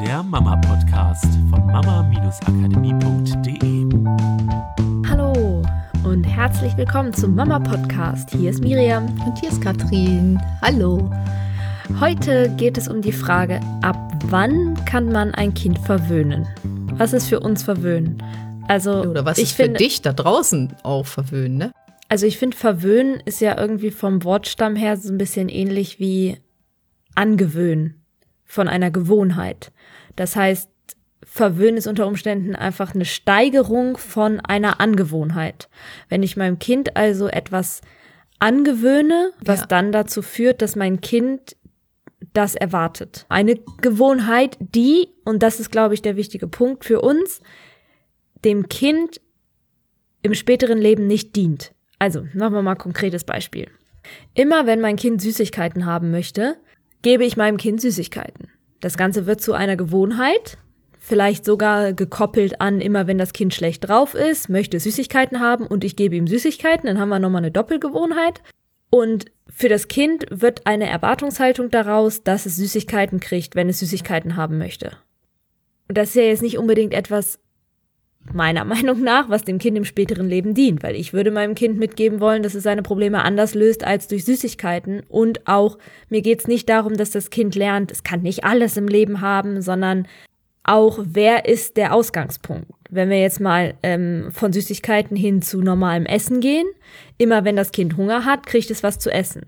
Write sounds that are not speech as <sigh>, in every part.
der Mama-Podcast von mama-akademie.de. Hallo und herzlich willkommen zum Mama-Podcast. Hier ist Miriam. Und hier ist Katrin. Hallo. Heute geht es um die Frage, ab wann kann man ein Kind verwöhnen? Was ist für uns verwöhnen? Also, Oder was ist für dich da draußen auch verwöhnen, ne? Also ich finde, verwöhnen ist ja irgendwie vom Wortstamm her so ein bisschen ähnlich wie angewöhnen von einer Gewohnheit. Das heißt, verwöhnen ist unter Umständen einfach eine Steigerung von einer Angewohnheit. Wenn ich meinem Kind also etwas angewöhne, was ja. dann dazu führt, dass mein Kind das erwartet. Eine Gewohnheit, die, und das ist, glaube ich, der wichtige Punkt für uns, dem Kind im späteren Leben nicht dient. Also, machen wir mal ein konkretes Beispiel. Immer wenn mein Kind Süßigkeiten haben möchte, gebe ich meinem Kind Süßigkeiten. Das Ganze wird zu einer Gewohnheit, vielleicht sogar gekoppelt an, immer wenn das Kind schlecht drauf ist, möchte Süßigkeiten haben und ich gebe ihm Süßigkeiten, dann haben wir nochmal eine Doppelgewohnheit. Und für das Kind wird eine Erwartungshaltung daraus, dass es Süßigkeiten kriegt, wenn es Süßigkeiten haben möchte. Und das ist ja jetzt nicht unbedingt etwas, meiner <laughs> Meinung nach, was dem Kind im späteren Leben dient, weil ich würde meinem Kind mitgeben wollen, dass es seine Probleme anders löst als durch Süßigkeiten und auch mir geht es nicht darum, dass das Kind lernt, es kann nicht alles im Leben haben, sondern auch, wer ist der Ausgangspunkt? Wenn wir jetzt mal ähm, von Süßigkeiten hin zu normalem Essen gehen, immer wenn das Kind Hunger hat, kriegt es was zu essen.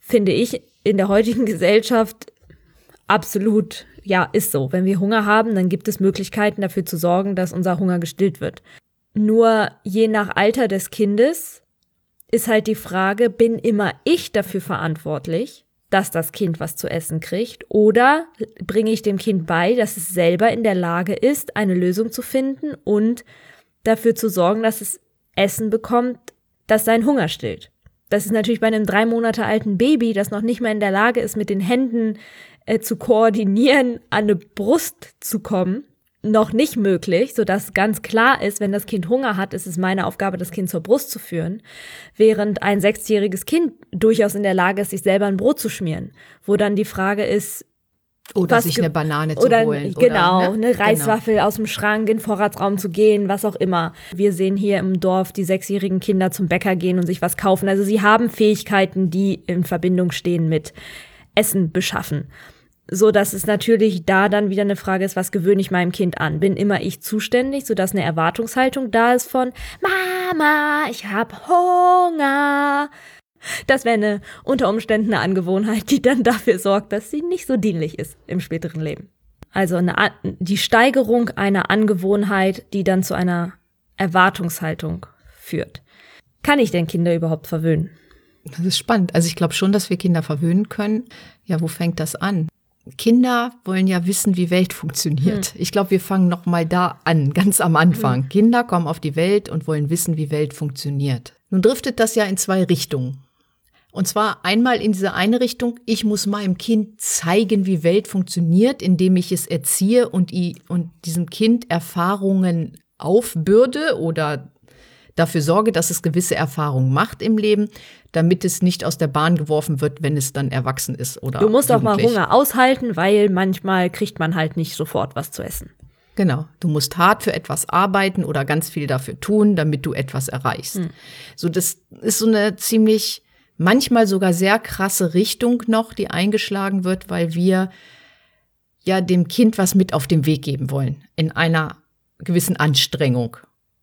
Finde ich in der heutigen <laughs> Gesellschaft absolut ja, ist so. Wenn wir Hunger haben, dann gibt es Möglichkeiten dafür zu sorgen, dass unser Hunger gestillt wird. Nur je nach Alter des Kindes ist halt die Frage, bin immer ich dafür verantwortlich, dass das Kind was zu essen kriegt oder bringe ich dem Kind bei, dass es selber in der Lage ist, eine Lösung zu finden und dafür zu sorgen, dass es Essen bekommt, das seinen Hunger stillt. Das ist natürlich bei einem drei Monate alten Baby, das noch nicht mal in der Lage ist, mit den Händen äh, zu koordinieren, an eine Brust zu kommen, noch nicht möglich, sodass ganz klar ist, wenn das Kind Hunger hat, ist es meine Aufgabe, das Kind zur Brust zu führen, während ein sechsjähriges Kind durchaus in der Lage ist, sich selber ein Brot zu schmieren, wo dann die Frage ist, oder sich eine Banane zu oder, holen. Genau, oder, ne? eine Reiswaffel genau. aus dem Schrank in den Vorratsraum zu gehen, was auch immer. Wir sehen hier im Dorf die sechsjährigen Kinder zum Bäcker gehen und sich was kaufen. Also sie haben Fähigkeiten, die in Verbindung stehen mit Essen beschaffen so dass es natürlich da dann wieder eine Frage ist, was gewöhne ich meinem Kind an? Bin immer ich zuständig, so dass eine Erwartungshaltung da ist von Mama, ich hab Hunger. Das wäre eine unter Umständen eine Angewohnheit, die dann dafür sorgt, dass sie nicht so dienlich ist im späteren Leben. Also eine, die Steigerung einer Angewohnheit, die dann zu einer Erwartungshaltung führt. Kann ich denn Kinder überhaupt verwöhnen? Das ist spannend. Also ich glaube schon, dass wir Kinder verwöhnen können. Ja, wo fängt das an? Kinder wollen ja wissen, wie Welt funktioniert. Hm. Ich glaube, wir fangen noch mal da an, <laughs> ganz am Anfang. Hm. Kinder kommen auf die Welt und wollen wissen, wie Welt funktioniert. Nun driftet das ja in zwei Richtungen. Und zwar einmal in diese eine Richtung, ich muss meinem Kind zeigen, wie Welt funktioniert, indem ich es erziehe und, und diesem Kind Erfahrungen aufbürde oder dafür sorge, dass es gewisse Erfahrungen macht im Leben, damit es nicht aus der Bahn geworfen wird, wenn es dann erwachsen ist oder Du musst auch mal Hunger aushalten, weil manchmal kriegt man halt nicht sofort was zu essen. Genau, du musst hart für etwas arbeiten oder ganz viel dafür tun, damit du etwas erreichst. Hm. So, das ist so eine ziemlich, manchmal sogar sehr krasse Richtung noch, die eingeschlagen wird, weil wir ja dem Kind was mit auf den Weg geben wollen, in einer gewissen Anstrengung.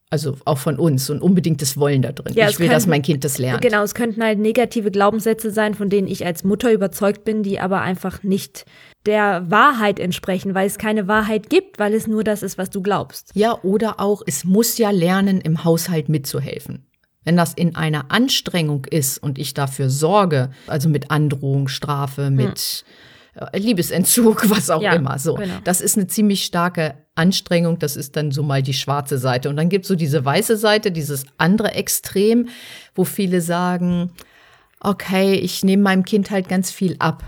Also auch von uns, so ein unbedingtes Wollen da drin. Ja, ich will, könnten, dass mein Kind das lernt. Genau, es könnten halt negative Glaubenssätze sein, von denen ich als Mutter überzeugt bin, die aber einfach nicht der Wahrheit entsprechen, weil es keine Wahrheit gibt, weil es nur das ist, was du glaubst. Ja, oder auch, es muss ja lernen, im Haushalt mitzuhelfen. Wenn das in einer Anstrengung ist und ich dafür sorge, also mit Androhung, Strafe, mit hm Liebesentzug, <laughs> was auch ja, immer. So, genau. das ist eine ziemlich starke Anstrengung. Das ist dann so mal die schwarze Seite. Und dann gibt es so diese weiße Seite, dieses andere Extrem, wo viele sagen, okay, ich nehme meinem Kind halt ganz viel ab.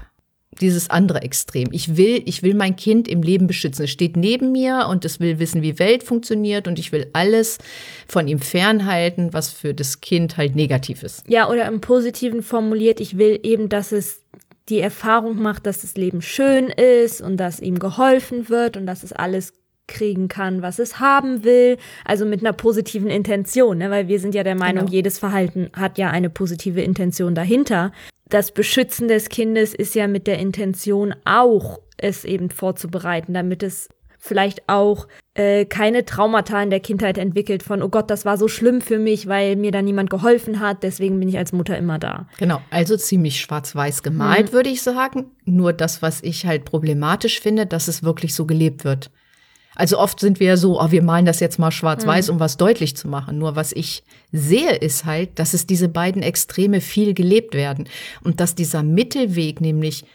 Dieses andere Extrem. Ich will, ich will mein Kind im Leben beschützen. Es steht neben mir und es will wissen, wie Welt funktioniert und ich will alles von ihm fernhalten, was für das Kind halt negativ ist. Ja, oder im Positiven formuliert, ich will eben, dass es die Erfahrung macht, dass das Leben schön ist und dass ihm geholfen wird und dass es alles kriegen kann, was es haben will, also mit einer positiven Intention, ne? weil wir sind ja der Meinung, Genau. jedes Verhalten hat ja eine positive Intention dahinter. Das Beschützen des Kindes ist ja mit der Intention auch, es eben vorzubereiten, damit es vielleicht auch äh, keine Traumata in der Kindheit entwickelt von, oh Gott, das war so schlimm für mich, weil mir da niemand geholfen hat, deswegen bin ich als Mutter immer da. Genau, also ziemlich schwarz-weiß gemalt, würde ich sagen. Nur das, was ich halt problematisch finde, dass es wirklich so gelebt wird. Also oft sind wir ja so, oh, wir malen das jetzt mal schwarz-weiß, um was deutlich zu machen. Nur was ich sehe, ist halt, dass es diese beiden Extreme viel gelebt werden. Und dass dieser Mittelweg, nämlich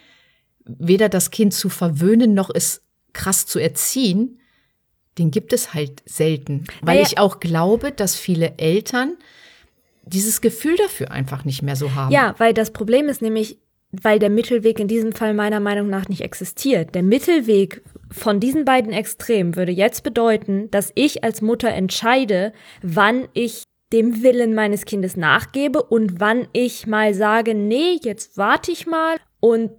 weder das Kind zu verwöhnen, noch es krass zu erziehen, den gibt es halt selten. Weil Naja- ich auch glaube, dass viele Eltern dieses Gefühl dafür einfach nicht mehr so haben. Ja, weil das Problem ist nämlich, weil der Mittelweg in diesem Fall meiner Meinung nach nicht existiert. Der Mittelweg von diesen beiden Extremen würde jetzt bedeuten, dass ich als Mutter entscheide, wann ich dem Willen meines Kindes nachgebe und wann ich mal sage, nee, jetzt warte ich mal und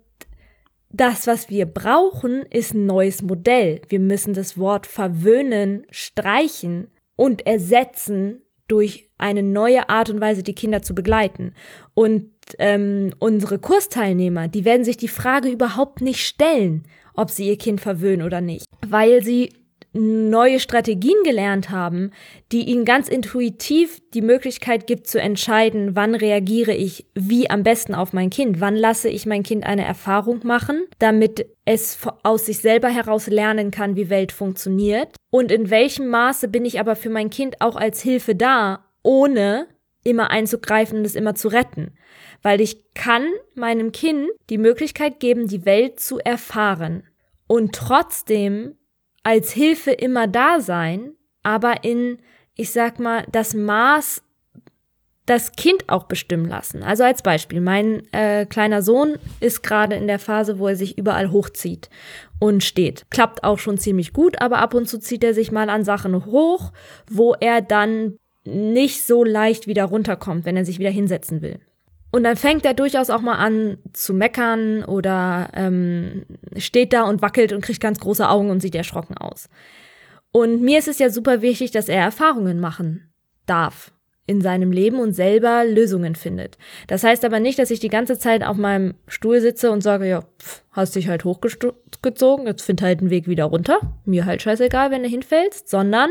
das, was wir brauchen, ist ein neues Modell. Wir müssen das Wort verwöhnen streichen und ersetzen durch eine neue Art und Weise, die Kinder zu begleiten. Und ähm, unsere Kursteilnehmer, die werden sich die Frage überhaupt nicht stellen, ob sie ihr Kind verwöhnen oder nicht, weil sie neue Strategien gelernt haben, die ihnen ganz intuitiv die Möglichkeit gibt zu entscheiden, wann reagiere ich wie am besten auf mein Kind, wann lasse ich mein Kind eine Erfahrung machen, damit es aus sich selber heraus lernen kann, wie Welt funktioniert und in welchem Maße bin ich aber für mein Kind auch als Hilfe da, ohne immer einzugreifen und es immer zu retten. Weil ich kann meinem Kind die Möglichkeit geben, die Welt zu erfahren und trotzdem als Hilfe immer da sein, aber in, ich sag mal, das Maß das Kind auch bestimmen lassen. Also als Beispiel, mein äh, kleiner Sohn ist gerade in der Phase, wo er sich überall hochzieht und steht. Klappt auch schon ziemlich gut, aber ab und zu zieht er sich mal an Sachen hoch, wo er dann nicht so leicht wieder runterkommt, wenn er sich wieder hinsetzen will. Und dann fängt er durchaus auch mal an zu meckern oder ähm, steht da und wackelt und kriegt ganz große Augen und sieht erschrocken aus. Und mir ist es ja super wichtig, dass er Erfahrungen machen darf in seinem Leben und selber Lösungen findet. Das heißt aber nicht, dass ich die ganze Zeit auf meinem Stuhl sitze und sage, ja, pf, hast dich halt hochgezogen, jetzt find halt einen Weg wieder runter. Mir halt scheißegal, wenn du hinfällst, sondern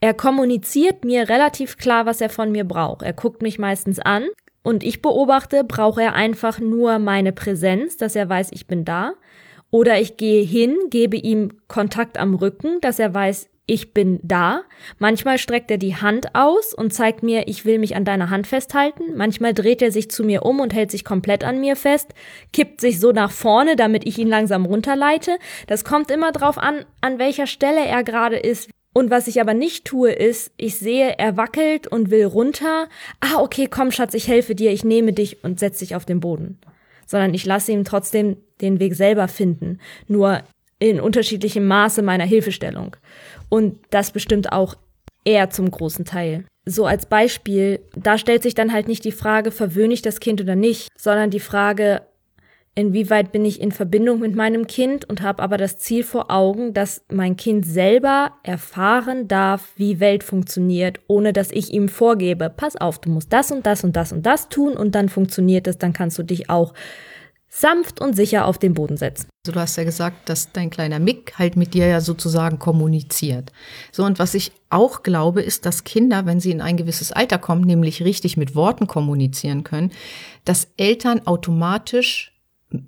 er kommuniziert mir relativ klar, was er von mir braucht. Er guckt mich meistens an und ich beobachte, braucht er einfach nur meine Präsenz, dass er weiß, ich bin da. Oder ich gehe hin, gebe ihm Kontakt am Rücken, dass er weiß, ich bin da. Manchmal streckt er die Hand aus und zeigt mir, ich will mich an deiner Hand festhalten. Manchmal dreht er sich zu mir um und hält sich komplett an mir fest, kippt sich so nach vorne, damit ich ihn langsam runterleite. Das kommt immer drauf an, an welcher Stelle er gerade ist. Und was ich aber nicht tue, ist, ich sehe, er wackelt und will runter. Ah, okay, komm, Schatz, ich helfe dir, ich nehme dich und setz dich auf den Boden. Sondern ich lasse ihm trotzdem den Weg selber finden. Nur in unterschiedlichem Maße meiner Hilfestellung. Und das bestimmt auch er zum großen Teil. So als Beispiel, da stellt sich dann halt nicht die Frage, verwöhne ich das Kind oder nicht, sondern die Frage, inwieweit bin ich in Verbindung mit meinem Kind und habe aber das Ziel vor Augen, dass mein Kind selber erfahren darf, wie Welt funktioniert, ohne dass ich ihm vorgebe, pass auf, du musst das und das und das und das tun und dann funktioniert es, dann kannst du dich auch sanft und sicher auf den Boden setzen. Also du hast ja gesagt, dass dein kleiner Mick halt mit dir ja sozusagen kommuniziert. So, und was ich auch glaube, ist, dass Kinder, wenn sie in ein gewisses Alter kommen, nämlich richtig mit Worten kommunizieren können, dass Eltern automatisch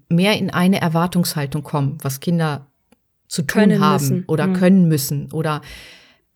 mehr in eine Erwartungshaltung kommen, was Kinder zu tun Können haben müssen. oder Mhm. können müssen oder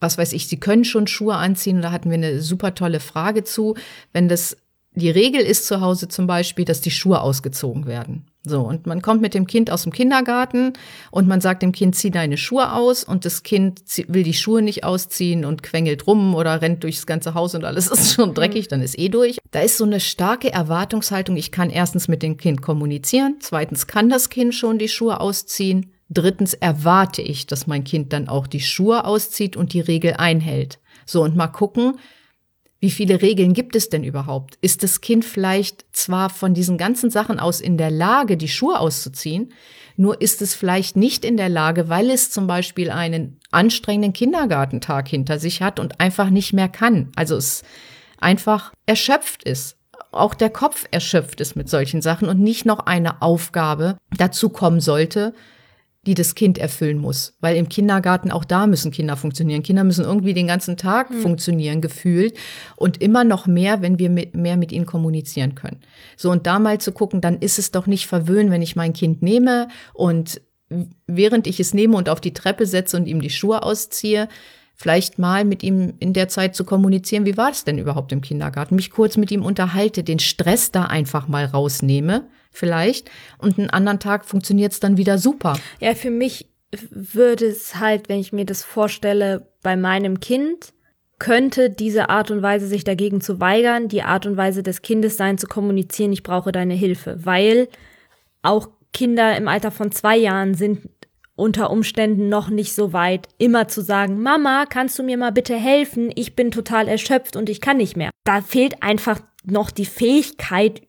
was weiß ich, sie können schon Schuhe anziehen. Da hatten wir eine super tolle Frage zu, wenn das die Regel ist zu Hause zum Beispiel, dass die Schuhe ausgezogen werden. So, und man kommt mit dem Kind aus dem Kindergarten und man sagt dem Kind, zieh deine Schuhe aus und das Kind will die Schuhe nicht ausziehen und quengelt rum oder rennt durchs ganze Haus und alles <laughs> ist schon dreckig, dann ist eh durch. Da ist so eine starke Erwartungshaltung, ich kann erstens mit dem Kind kommunizieren, zweitens kann das Kind schon die Schuhe ausziehen, drittens erwarte ich, dass mein Kind dann auch die Schuhe auszieht und die Regel einhält. So, und mal gucken, wie viele Regeln gibt es denn überhaupt? Ist das Kind vielleicht zwar von diesen ganzen Sachen aus in der Lage, die Schuhe auszuziehen, nur ist es vielleicht nicht in der Lage, weil es zum Beispiel einen anstrengenden Kindergartentag hinter sich hat und einfach nicht mehr kann. Also es einfach erschöpft ist. Auch der Kopf erschöpft ist mit solchen Sachen und nicht noch eine Aufgabe dazu kommen sollte, die das Kind erfüllen muss. Weil im Kindergarten auch da müssen Kinder funktionieren. Kinder müssen irgendwie den ganzen Tag mhm. funktionieren, gefühlt. Und immer noch mehr, wenn wir mit, mehr mit ihnen kommunizieren können. So, und da mal zu gucken, dann ist es doch nicht verwöhnt, wenn ich mein Kind nehme und während ich es nehme und auf die Treppe setze und ihm die Schuhe ausziehe, vielleicht mal mit ihm in der Zeit zu kommunizieren, wie war es denn überhaupt im Kindergarten, mich kurz mit ihm unterhalte, den Stress da einfach mal rausnehme, vielleicht, und einen anderen Tag funktioniert es dann wieder super. Ja, für mich würde es halt, wenn ich mir das vorstelle, bei meinem Kind, könnte diese Art und Weise, sich dagegen zu weigern, die Art und Weise des Kindes sein, zu kommunizieren, ich brauche deine Hilfe, weil auch Kinder im Alter von zwei Jahren sind unter Umständen noch nicht so weit, immer zu sagen, Mama, kannst du mir mal bitte helfen? Ich bin total erschöpft und ich kann nicht mehr. Da fehlt einfach noch die Fähigkeit,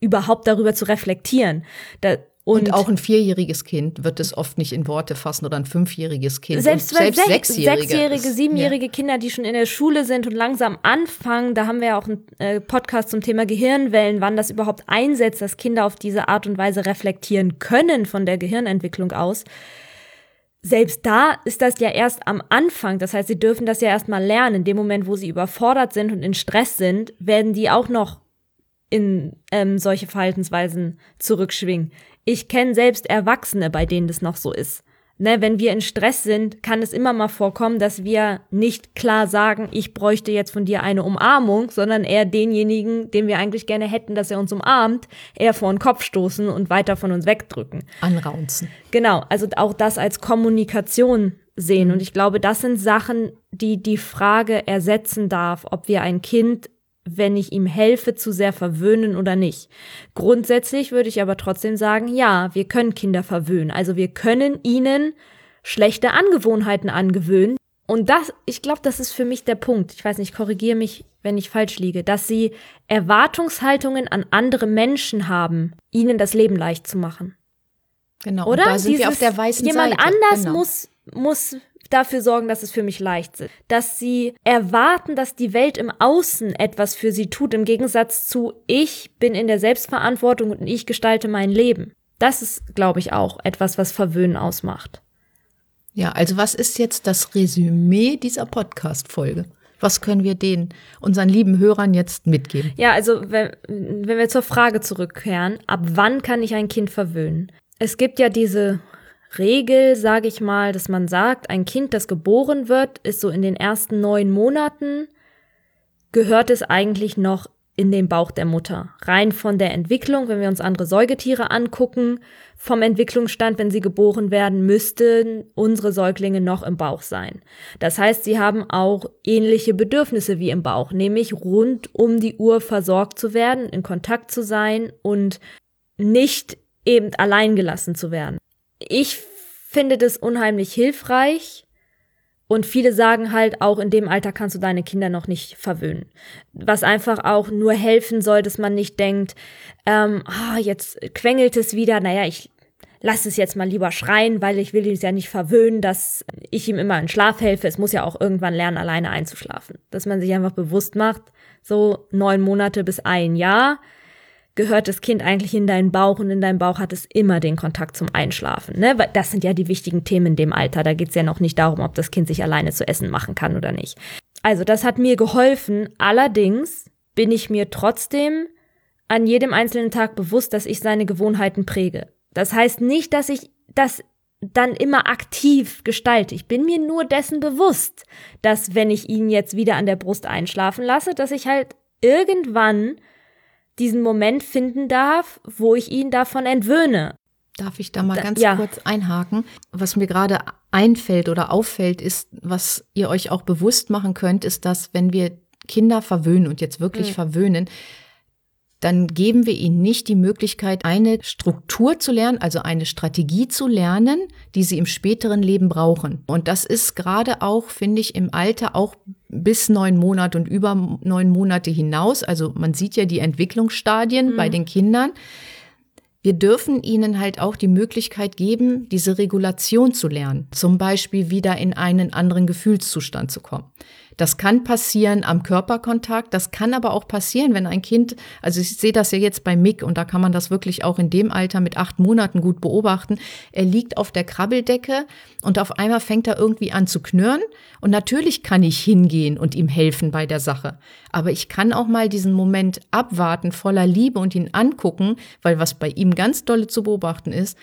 überhaupt darüber zu reflektieren. Da, und, und, auch ein vierjähriges Kind wird es oft nicht in Worte fassen oder ein fünfjähriges Kind. Selbst, selbst sechsjährige, sechsjährige siebenjährige ja. Kinder, die schon in der Schule sind und langsam anfangen, da haben wir ja auch einen äh, Podcast zum Thema Gehirnwellen, wann das überhaupt einsetzt, dass Kinder auf diese Art und Weise reflektieren können von der Gehirnentwicklung aus. Selbst da ist das ja erst am Anfang. Das heißt, sie dürfen das ja erst mal lernen. In dem Moment, wo sie überfordert sind und in Stress sind, werden die auch noch in ähm, solche Verhaltensweisen zurückschwingen. Ich kenne selbst Erwachsene, bei denen das noch so ist. Ne, wenn wir in Stress sind, kann es immer mal vorkommen, dass wir nicht klar sagen, ich bräuchte jetzt von dir eine Umarmung, sondern eher denjenigen, den wir eigentlich gerne hätten, dass er uns umarmt, eher vor den Kopf stoßen und weiter von uns wegdrücken. Anraunzen. Genau, also auch das als Kommunikation sehen. Und ich glaube, das sind Sachen, die die Frage ersetzen darf, ob wir ein Kind wenn ich ihm helfe, zu sehr verwöhnen oder nicht. Grundsätzlich würde ich aber trotzdem sagen, ja, wir können Kinder verwöhnen. Also wir können ihnen schlechte Angewohnheiten angewöhnen. Und das, ich glaube, das ist für mich der Punkt. Ich weiß nicht, korrigiere mich, wenn ich falsch liege, dass sie Erwartungshaltungen an andere Menschen haben, ihnen das Leben leicht zu machen. Genau. Oder? da sind Dieses, wir auf der weißen jemand Seite. Jemand anders genau. muss muss dafür sorgen, dass es für mich leicht ist. Dass sie erwarten, dass die Welt im Außen etwas für sie tut, im Gegensatz zu ich bin in der Selbstverantwortung und ich gestalte mein Leben. Das ist, glaube ich, auch etwas, was Verwöhnen ausmacht. Ja, also was ist jetzt das Resümee dieser Podcast-Folge? Was können wir den, unseren lieben Hörern jetzt mitgeben? Ja, also wenn, wenn wir zur Frage zurückkehren, ab wann kann ich ein Kind verwöhnen? Es gibt ja diese Regel, sage ich mal, dass man sagt, ein Kind, das geboren wird, ist so in den ersten neun Monaten, gehört es eigentlich noch in den Bauch der Mutter. Rein von der Entwicklung, wenn wir uns andere Säugetiere angucken, vom Entwicklungsstand, wenn sie geboren werden, müssten unsere Säuglinge noch im Bauch sein. Das heißt, sie haben auch ähnliche Bedürfnisse wie im Bauch, nämlich rund um die Uhr versorgt zu werden, in Kontakt zu sein und nicht eben allein gelassen zu werden ich finde das unheimlich hilfreich. Und viele sagen halt, auch in dem Alter kannst du deine Kinder noch nicht verwöhnen. Was einfach auch nur helfen soll, dass man nicht denkt, ähm, ah, jetzt quengelt es wieder, naja, ich lass es jetzt mal lieber schreien, weil ich will ihn ja nicht verwöhnen, dass ich ihm immer in Schlaf helfe. Es muss ja auch irgendwann lernen, alleine einzuschlafen. Dass man sich einfach bewusst macht, so neun Monate bis ein Jahr gehört das Kind eigentlich in deinen Bauch und in deinem Bauch hat es immer den Kontakt zum Einschlafen. Ne? Das sind ja die wichtigen Themen in dem Alter. Da geht es ja noch nicht darum, ob das Kind sich alleine zu essen machen kann oder nicht. Also das hat mir geholfen. Allerdings bin ich mir trotzdem an jedem einzelnen Tag bewusst, dass ich seine Gewohnheiten präge. Das heißt nicht, dass ich das dann immer aktiv gestalte. Ich bin mir nur dessen bewusst, dass wenn ich ihn jetzt wieder an der Brust einschlafen lasse, dass ich halt irgendwann diesen Moment finden darf, wo ich ihn davon entwöhne. Darf ich da mal ganz ja. kurz einhaken? Was mir gerade einfällt oder auffällt, ist, was ihr euch auch bewusst machen könnt, ist, dass wenn wir Kinder verwöhnen und jetzt wirklich mhm. verwöhnen, dann geben wir ihnen nicht die Möglichkeit, eine Struktur zu lernen, also eine Strategie zu lernen, die sie im späteren Leben brauchen. Und das ist gerade auch, finde ich, im Alter auch bis neun Monate und über neun Monate hinaus. Also man sieht ja die Entwicklungsstadien mhm. bei den Kindern. Wir dürfen ihnen halt auch die Möglichkeit geben, diese Regulation zu lernen. Zum Beispiel wieder in einen anderen Gefühlszustand zu kommen. Das kann passieren am Körperkontakt, das kann aber auch passieren, wenn ein Kind, also ich sehe das ja jetzt bei Mick und da kann man das wirklich auch in dem Alter mit acht Monaten gut beobachten. Er liegt auf der Krabbeldecke und auf einmal fängt er irgendwie an zu knurren und natürlich kann ich hingehen und ihm helfen bei der Sache. Aber ich kann auch mal diesen Moment abwarten voller Liebe und ihn angucken, weil was bei ihm ganz dolle zu beobachten ist,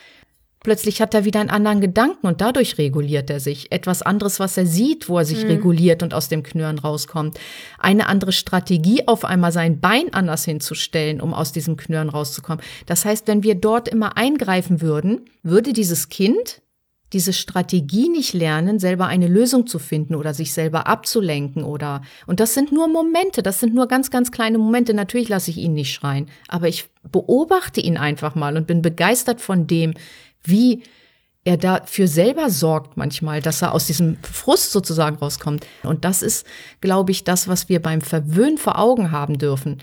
Plötzlich hat er wieder einen anderen Gedanken und dadurch reguliert er sich. Etwas anderes, was er sieht, wo er sich mhm. reguliert und aus dem Knurren rauskommt. Eine andere Strategie, auf einmal sein Bein anders hinzustellen, um aus diesem Knurren rauszukommen. Das heißt, wenn wir dort immer eingreifen würden, würde dieses Kind diese Strategie nicht lernen, selber eine Lösung zu finden oder sich selber abzulenken oder und das sind nur Momente, das sind nur ganz ganz kleine Momente. Natürlich lasse ich ihn nicht schreien, aber ich beobachte ihn einfach mal und bin begeistert von dem, wie er dafür selber sorgt manchmal, dass er aus diesem Frust sozusagen rauskommt. Und das ist, glaube ich, das, was wir beim Verwöhnen vor Augen haben dürfen.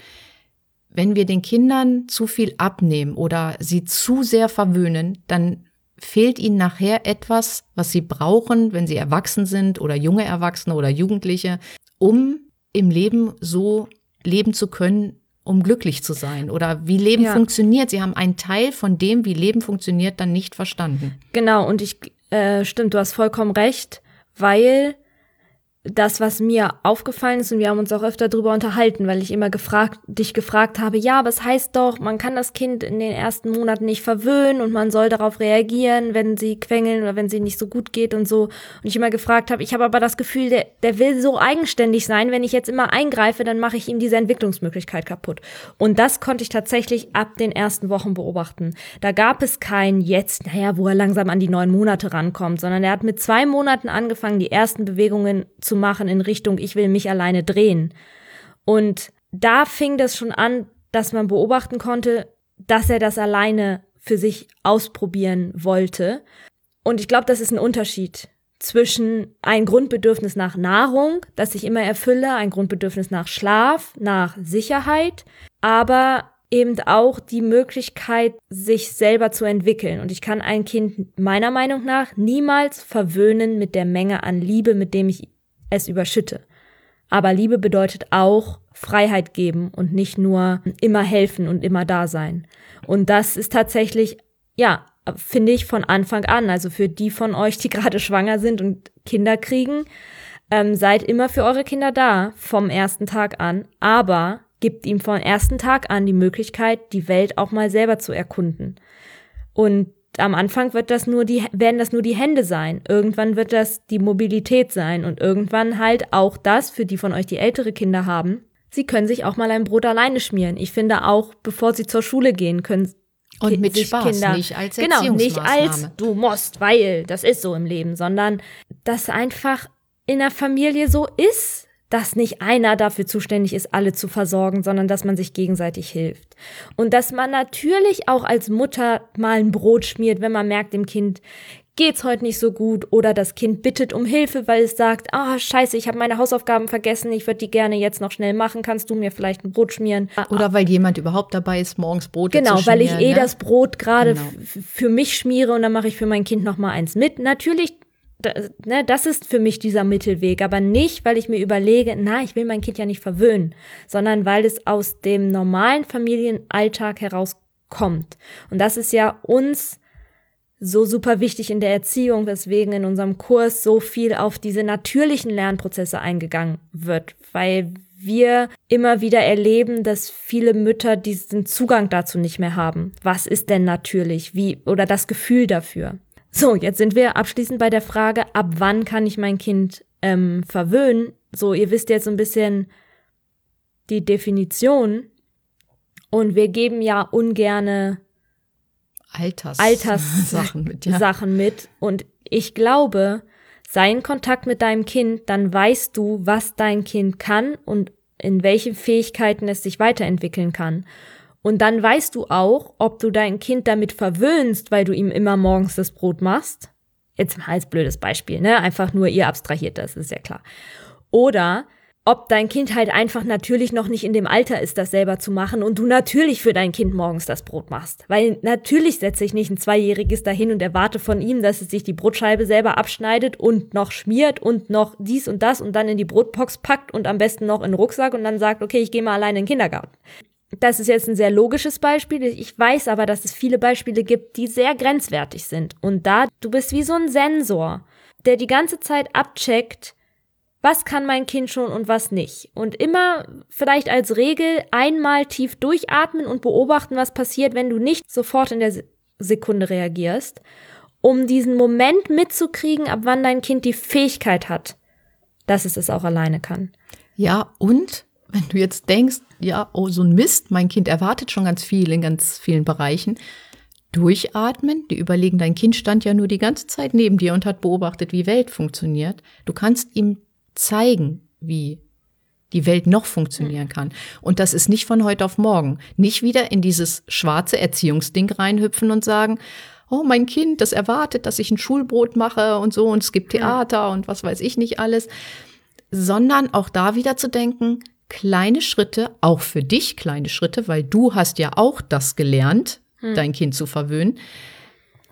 Wenn wir den Kindern zu viel abnehmen oder sie zu sehr verwöhnen, dann fehlt ihnen nachher etwas, was sie brauchen, wenn sie erwachsen sind oder junge Erwachsene oder Jugendliche, um im Leben so leben zu können, um glücklich zu sein oder wie Leben ja. funktioniert. Sie haben einen Teil von dem, wie Leben funktioniert, dann nicht verstanden. Genau, und ich, äh, stimmt, du hast vollkommen recht, weil das, was mir aufgefallen ist, und wir haben uns auch öfter darüber unterhalten, weil ich immer gefragt, dich gefragt habe, ja, aber es heißt doch, man kann das Kind in den ersten Monaten nicht verwöhnen und man soll darauf reagieren, wenn sie quengeln oder wenn sie nicht so gut geht und so. Und ich immer gefragt habe, ich habe aber das Gefühl, der, der will so eigenständig sein, wenn ich jetzt immer eingreife, dann mache ich ihm diese Entwicklungsmöglichkeit kaputt. Und das konnte ich tatsächlich ab den ersten Wochen beobachten. Da gab es kein jetzt, naja, wo er langsam an die neun Monate rankommt, sondern er hat mit zwei Monaten angefangen, die ersten Bewegungen zu zu machen in Richtung, ich will mich alleine drehen. Und da fing das schon an, dass man beobachten konnte, dass er das alleine für sich ausprobieren wollte. Und ich glaube, das ist ein Unterschied zwischen ein Grundbedürfnis nach Nahrung, das ich immer erfülle, ein Grundbedürfnis nach Schlaf, nach Sicherheit, aber eben auch die Möglichkeit, sich selber zu entwickeln. Und ich kann ein Kind meiner Meinung nach niemals verwöhnen mit der Menge an Liebe, mit dem ich es überschütte. Aber Liebe bedeutet auch Freiheit geben und nicht nur immer helfen und immer da sein. Und das ist tatsächlich, ja, finde ich von Anfang an, also für die von euch, die <laughs> gerade schwanger sind und Kinder kriegen, ähm, seid immer für eure Kinder da, vom ersten Tag an, aber gibt ihm vom ersten Tag an die Möglichkeit, die Welt auch mal selber zu erkunden. Und am Anfang wird das nur die, werden das nur die Hände sein. Irgendwann wird das die Mobilität sein und irgendwann halt auch das für die von euch, die ältere Kinder haben. Sie können sich auch mal ein Brot alleine schmieren. Ich finde auch, bevor sie zur Schule gehen, können und mit Spaß, Kinder, nicht als Genau, nicht als du musst, weil das ist so im Leben, sondern dass einfach in der Familie so ist dass nicht einer dafür zuständig ist, alle zu versorgen, sondern dass man sich gegenseitig hilft. Und dass man natürlich auch als Mutter mal ein Brot schmiert, wenn man merkt, dem Kind geht's heute nicht so gut oder das Kind bittet um Hilfe, weil es sagt, ah, oh, scheiße, ich habe meine Hausaufgaben vergessen, ich würde die gerne jetzt noch schnell machen, kannst du mir vielleicht ein Brot schmieren? Oder weil jemand überhaupt dabei ist, morgens Brot genau, zu schmieren. Genau, weil ich eh ne? das Brot gerade genau. für mich schmiere und dann mache ich für mein Kind noch mal eins mit. Natürlich ne, das ist für mich dieser Mittelweg, aber nicht, weil ich mir überlege, na, ich will mein Kind ja nicht verwöhnen, sondern weil es aus dem normalen Familienalltag herauskommt. Und das ist ja uns so super wichtig in der Erziehung, weswegen in unserem Kurs so viel auf diese natürlichen Lernprozesse eingegangen wird, weil wir immer wieder erleben, dass viele Mütter diesen Zugang dazu nicht mehr haben. Was ist denn natürlich? Wie, oder das Gefühl dafür. So, jetzt sind wir abschließend bei der Frage, ab wann kann ich mein Kind ähm, verwöhnen? So, ihr wisst jetzt so ein bisschen die Definition. Und wir geben ja ungerne Alters, Alters <laughs> Sachen, mit, ja. Sachen mit. Und ich glaube, sei in Kontakt mit deinem Kind, dann weißt du, was dein Kind kann und in welchen Fähigkeiten es sich weiterentwickeln kann. Und dann weißt du auch, ob du dein Kind damit verwöhnst, weil du ihm immer morgens das Brot machst. Jetzt mal als blödes Beispiel, ne? Einfach nur ihr abstrahiert das, ist ja klar. Oder ob dein Kind halt einfach natürlich noch nicht in dem Alter ist, das selber zu machen und du natürlich für dein Kind morgens das Brot machst. Weil natürlich setze ich nicht ein Zweijähriges dahin und erwarte von ihm, dass es sich die Brotscheibe selber abschneidet und noch schmiert und noch dies und das und dann in die Brotbox packt und am besten noch in den Rucksack und dann sagt, okay, ich gehe mal alleine in den Kindergarten. Das ist jetzt ein sehr logisches Beispiel. Ich weiß aber, dass es viele Beispiele gibt, die sehr grenzwertig sind. Und da, du bist wie so ein Sensor, der die ganze Zeit abcheckt, was kann mein Kind schon und was nicht. Und immer vielleicht als Regel einmal tief durchatmen und beobachten, was passiert, wenn du nicht sofort in der Sekunde reagierst, um diesen Moment mitzukriegen, ab wann dein Kind die Fähigkeit hat, dass es es auch alleine kann. Ja, und wenn du jetzt denkst, ja, oh, so ein Mist, mein Kind erwartet schon ganz viel in ganz vielen Bereichen, durchatmen, die überlegen, dein Kind stand ja nur die ganze Zeit neben dir und hat beobachtet, wie Welt funktioniert. Du kannst ihm zeigen, wie die Welt noch funktionieren kann. Und das ist nicht von heute auf morgen. Nicht wieder in dieses schwarze Erziehungsding reinhüpfen und sagen, oh, mein Kind, das erwartet, dass ich ein Schulbrot mache und so und es gibt Theater und was weiß ich nicht alles. Sondern auch da wieder zu denken, kleine Schritte, auch für dich kleine Schritte, weil du hast ja auch das gelernt, hm. dein Kind zu verwöhnen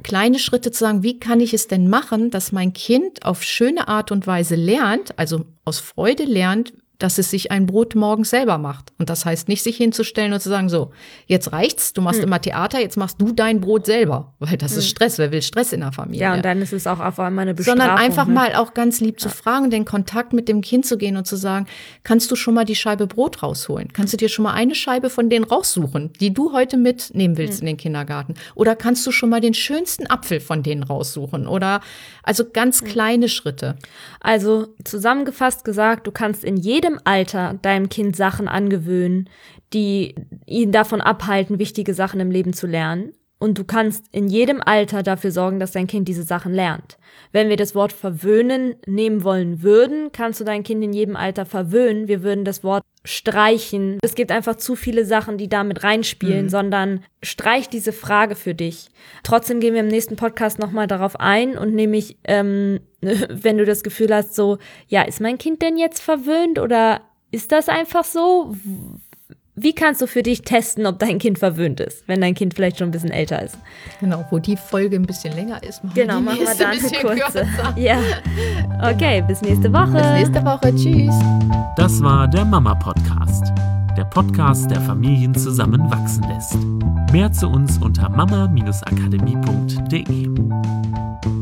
kleine Schritte zu sagen, wie kann ich es denn machen, dass mein Kind auf schöne Art und Weise lernt, also aus Freude lernt, dass es sich ein Brot morgens selber macht. Und das heißt nicht, sich hinzustellen und zu sagen, so, jetzt reicht's, du machst hm. immer Theater, jetzt machst du dein Brot selber. Weil das hm. ist Stress. Wer will Stress in der Familie? Ja, und dann ist es auch auf einmal eine Bestrafung. Sondern einfach ne? mal auch ganz lieb ja. zu fragen, den Kontakt mit dem Kind zu gehen und zu sagen, kannst du schon mal die Scheibe Brot rausholen? Kannst du dir schon mal eine Scheibe von denen raussuchen, die du heute mitnehmen willst hm. in den Kindergarten? Oder kannst du schon mal den schönsten Apfel von denen raussuchen? Oder also ganz hm. kleine Schritte. Also zusammengefasst gesagt, du kannst in jedem jedem Alter deinem Kind Sachen angewöhnen, die ihn davon abhalten, wichtige Sachen im Leben zu lernen. Und du kannst in jedem Alter dafür sorgen, dass dein Kind diese Sachen lernt. Wenn wir das Wort verwöhnen nehmen wollen würden, kannst du dein Kind in jedem Alter verwöhnen. Wir würden das Wort streichen. Es gibt einfach zu viele Sachen, die damit reinspielen, mhm. sondern streich diese Frage für dich. Trotzdem gehen wir im nächsten Podcast nochmal darauf ein und nämlich, ähm, <laughs> wenn du das Gefühl hast, so, ja, ist mein Kind denn jetzt verwöhnt oder ist das einfach so? Wie kannst du für dich testen, ob dein Kind verwöhnt ist, wenn dein Kind vielleicht schon ein bisschen älter ist? Genau, wo die Folge ein bisschen länger ist, machen genau, wir die machen wir dann eine kurze. <laughs> Ja. Okay, bis nächste Woche. Bis nächste Woche. Tschüss. Das war der Mama Podcast. Der Podcast, der Familien zusammenwachsen lässt. Mehr zu uns unter mama-akademie.de.